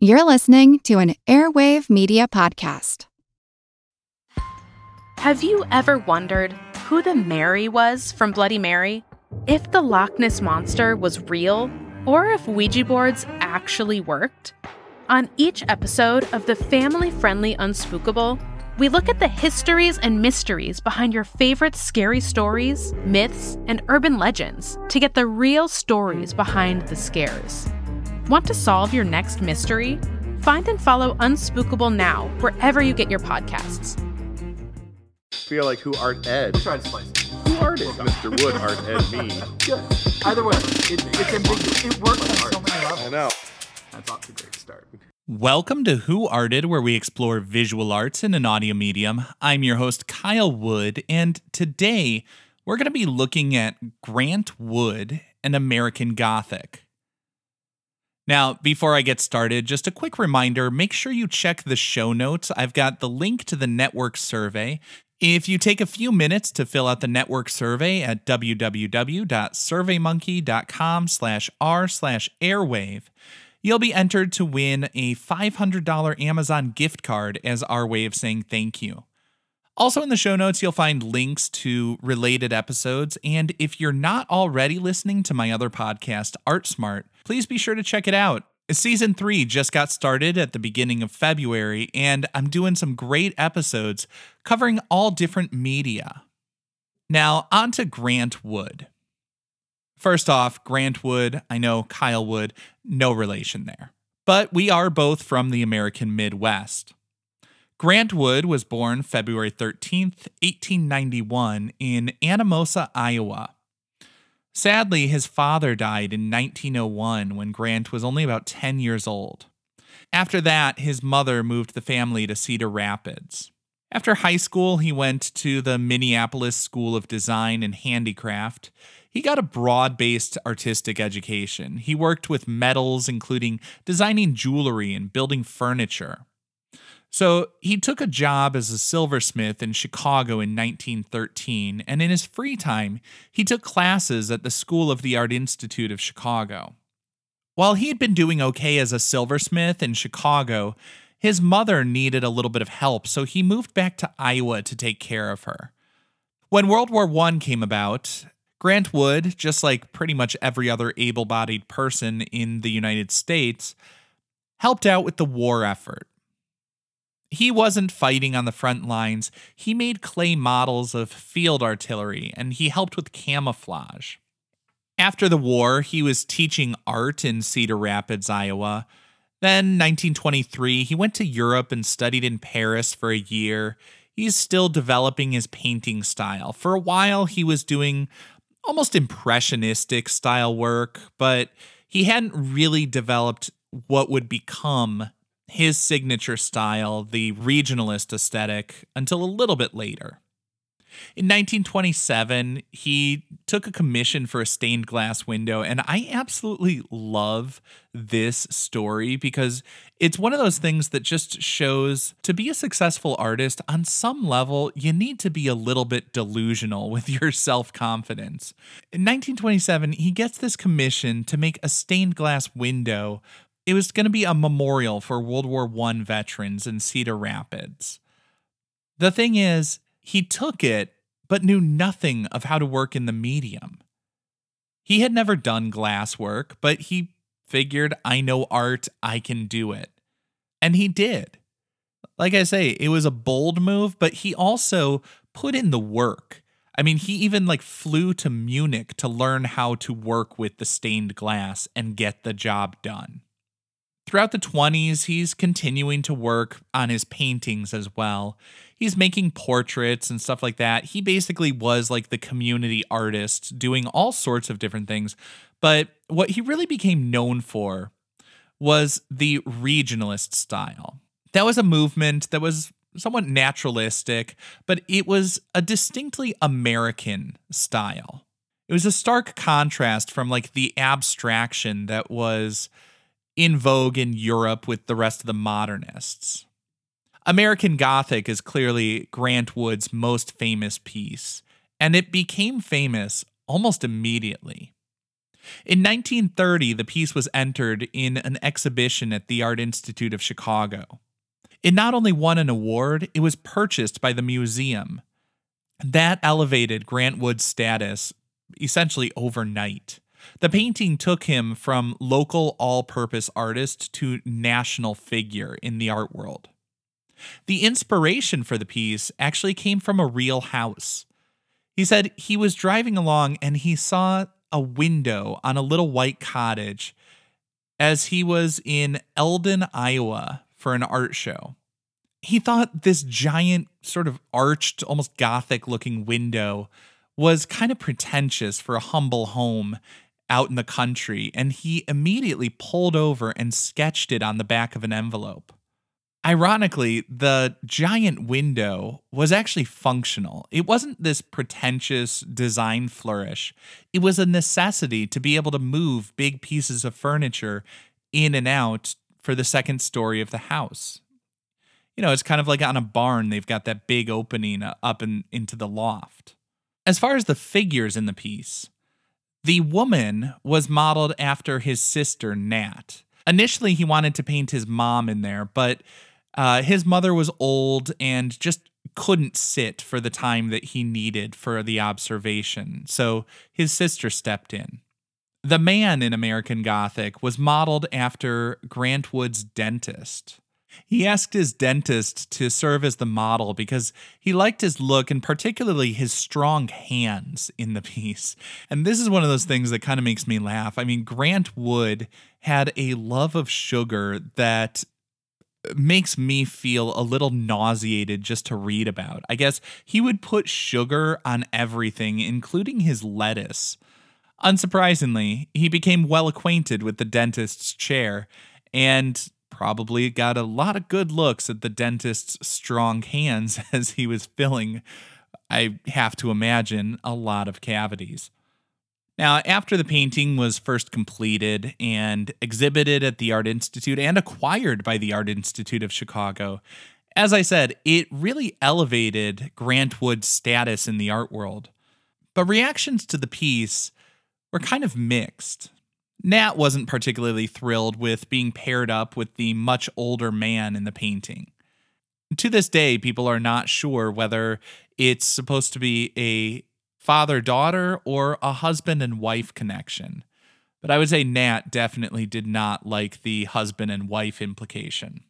You're listening to an Airwave Media Podcast. Have you ever wondered who the Mary was from Bloody Mary? If the Loch Ness Monster was real, or if Ouija boards actually worked? On each episode of the family friendly Unspookable, we look at the histories and mysteries behind your favorite scary stories, myths, and urban legends to get the real stories behind the scares. Want to solve your next mystery? Find and follow Unspookable now wherever you get your podcasts. feel like who art Ed? We'll try to spice it. Who art is Mr. Wood art Ed me? Good. Either way, it, it's ambiguous. It works on so many levels. I know. That's off to a great start. Welcome to Who Arted, where we explore visual arts in an audio medium. I'm your host, Kyle Wood, and today we're going to be looking at Grant Wood and American Gothic. Now, before I get started, just a quick reminder make sure you check the show notes. I've got the link to the network survey. If you take a few minutes to fill out the network survey at www.surveymonkey.com slash r slash airwave, you'll be entered to win a $500 Amazon gift card as our way of saying thank you. Also, in the show notes, you'll find links to related episodes. And if you're not already listening to my other podcast, Art Smart, please be sure to check it out. Season three just got started at the beginning of February, and I'm doing some great episodes covering all different media. Now, on to Grant Wood. First off, Grant Wood, I know Kyle Wood, no relation there. But we are both from the American Midwest. Grant Wood was born February 13th, 1891, in Anamosa, Iowa. Sadly, his father died in 1901 when Grant was only about 10 years old. After that, his mother moved the family to Cedar Rapids. After high school, he went to the Minneapolis School of Design and Handicraft. He got a broad based artistic education. He worked with metals, including designing jewelry and building furniture. So he took a job as a silversmith in Chicago in 1913, and in his free time, he took classes at the School of the Art Institute of Chicago. While he had been doing okay as a silversmith in Chicago, his mother needed a little bit of help, so he moved back to Iowa to take care of her. When World War I came about, Grant Wood, just like pretty much every other able bodied person in the United States, helped out with the war effort. He wasn't fighting on the front lines. He made clay models of field artillery and he helped with camouflage. After the war, he was teaching art in Cedar Rapids, Iowa. Then, 1923, he went to Europe and studied in Paris for a year. He's still developing his painting style. For a while, he was doing almost impressionistic style work, but he hadn't really developed what would become his signature style, the regionalist aesthetic, until a little bit later. In 1927, he took a commission for a stained glass window, and I absolutely love this story because it's one of those things that just shows to be a successful artist, on some level, you need to be a little bit delusional with your self confidence. In 1927, he gets this commission to make a stained glass window it was going to be a memorial for World War I veterans in Cedar Rapids. The thing is, he took it, but knew nothing of how to work in the medium. He had never done glass work, but he figured, I know art, I can do it. And he did. Like I say, it was a bold move, but he also put in the work. I mean, he even like flew to Munich to learn how to work with the stained glass and get the job done. Throughout the 20s, he's continuing to work on his paintings as well. He's making portraits and stuff like that. He basically was like the community artist doing all sorts of different things. But what he really became known for was the regionalist style. That was a movement that was somewhat naturalistic, but it was a distinctly American style. It was a stark contrast from like the abstraction that was in vogue in Europe with the rest of the modernists. American Gothic is clearly Grant Wood's most famous piece, and it became famous almost immediately. In 1930, the piece was entered in an exhibition at the Art Institute of Chicago. It not only won an award, it was purchased by the museum. That elevated Grant Wood's status essentially overnight. The painting took him from local all purpose artist to national figure in the art world. The inspiration for the piece actually came from a real house. He said he was driving along and he saw a window on a little white cottage as he was in Eldon, Iowa for an art show. He thought this giant, sort of arched, almost gothic looking window was kind of pretentious for a humble home out in the country, and he immediately pulled over and sketched it on the back of an envelope. Ironically, the giant window was actually functional. It wasn't this pretentious design flourish. It was a necessity to be able to move big pieces of furniture in and out for the second story of the house. You know, it's kind of like on a barn, they've got that big opening up in, into the loft. As far as the figures in the piece, the woman was modeled after his sister, Nan. Initially, he wanted to paint his mom in there, but uh, his mother was old and just couldn't sit for the time that he needed for the observation, so his sister stepped in. The man in American Gothic was modeled after Grant Wood's dentist. He asked his dentist to serve as the model because he liked his look and particularly his strong hands in the piece. And this is one of those things that kind of makes me laugh. I mean, Grant Wood had a love of sugar that makes me feel a little nauseated just to read about. I guess he would put sugar on everything, including his lettuce. Unsurprisingly, he became well acquainted with the dentist's chair and probably got a lot of good looks at the dentist's strong hands as he was filling, I have to imagine, a lot of cavities. Now, after the painting was first completed and exhibited at the Art Institute and acquired by the Art Institute of Chicago, as I said, it really elevated Grant Wood's status in the art world. But reactions to the piece were kind of mixed. Nan wasn't particularly thrilled with being paired up with the much older man in the painting. To this day, people are not sure whether it's supposed to be a father daughter or a husband and wife connection. But I would say Nan definitely did not like the husband and wife implication.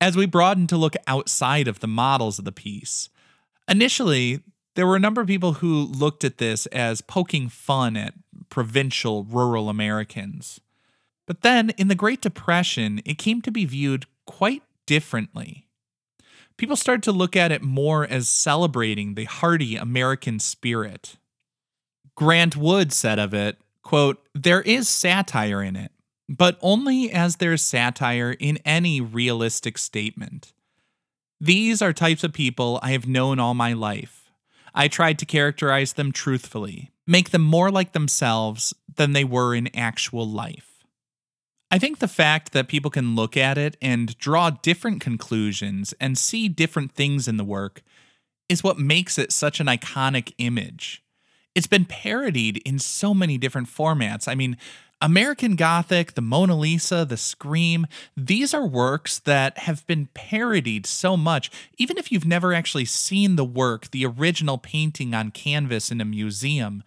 As we broaden to look outside of the models of the piece, initially, there were a number of people who looked at this as poking fun at provincial rural Americans. But then, in the Great Depression, it came to be viewed quite differently people started to look at it more as celebrating the hardy American spirit. Grant Wood said of it, quote, There is satire in it, but only as there's satire in any realistic statement. These are types of people I have known all my life. I tried to characterize them truthfully, make them more like themselves than they were in actual life. I think the fact that people can look at it and draw different conclusions and see different things in the work is what makes it such an iconic image. It's been parodied in so many different formats. I mean, American Gothic, the Mona Lisa, the Scream, these are works that have been parodied so much. Even if you've never actually seen the work, the original painting on canvas in a museum,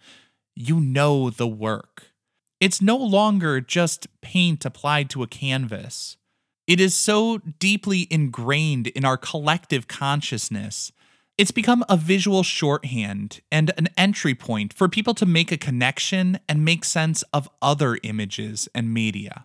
you know the work. It's no longer just paint applied to a canvas. It is so deeply ingrained in our collective consciousness. It's become a visual shorthand and an entry point for people to make a connection and make sense of other images and media.